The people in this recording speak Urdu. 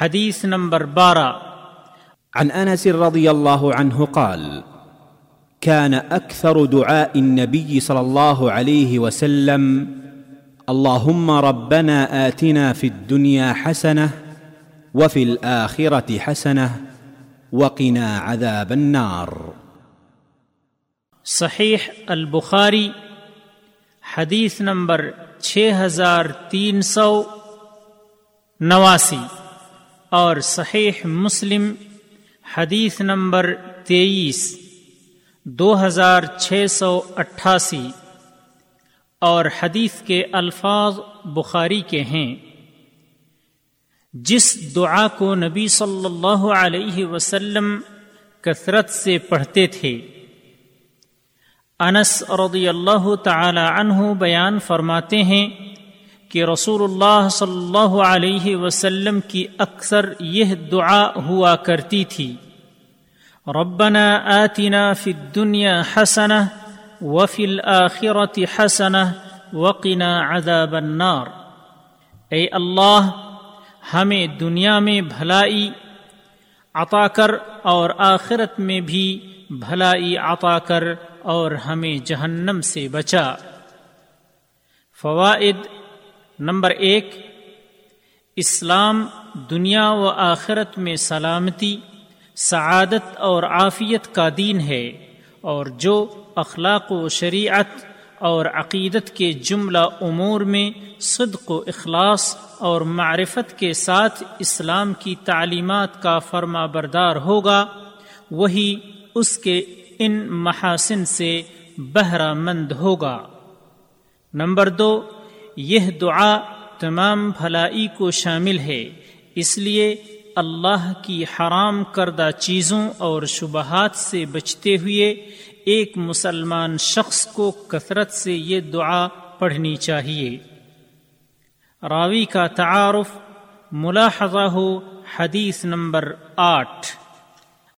حدیث نمبر بارہ۔ عن انس رضي الله عنه قال كان اكثر دعاء النبي صلى الله عليه وسلم اللهم ربنا اتنا في الدنيا حسنه وفي الاخره حسنه وقنا عذاب النار. صحیح البخاری حدیث نمبر چھ ہزار تین سو نواسی۔ اور صحیح مسلم حدیث نمبر تیئیس، دو ہزار چھ سو اٹھاسی۔ اور حدیث کے الفاظ بخاری کے ہیں۔ جس دعا کو نبی صلی اللہ علیہ وسلم کثرت سے پڑھتے تھے۔ انس رضی اللہ تعالی عنہ بیان فرماتے ہیں کہ رسول اللہ صلی اللہ علیہ وسلم کی اکثر یہ دعا ہوا کرتی تھی۔ ربنا آتنا فی الدنیا حسنہ وفی الآخرت حسنہ وقنا عذاب النار۔ اے اللہ، ہمیں دنیا میں بھلائی عطا کر اور آخرت میں بھی بھلائی عطا کر اور ہمیں جہنم سے بچا۔ فوائد نمبر ایک، اسلام دنیا و آخرت میں سلامتی، سعادت اور عافیت کا دین ہے اور جو اخلاق و شریعت اور عقیدت کے جملہ امور میں صدق و اخلاص اور معرفت کے ساتھ اسلام کی تعلیمات کا فرما بردار ہوگا، وہی اس کے ان محاسن سے بہرہ مند ہوگا۔ نمبر دو یہ دعا تمام بھلائی کو شامل ہے۔ اس لیے اللہ کی حرام کردہ چیزوں اور شبہات سے بچتے ہوئے ایک مسلمان شخص کو کثرت سے یہ دعا پڑھنی چاہیے۔ راوی کا تعارف ملاحظہ ہو حدیث نمبر آٹھ۔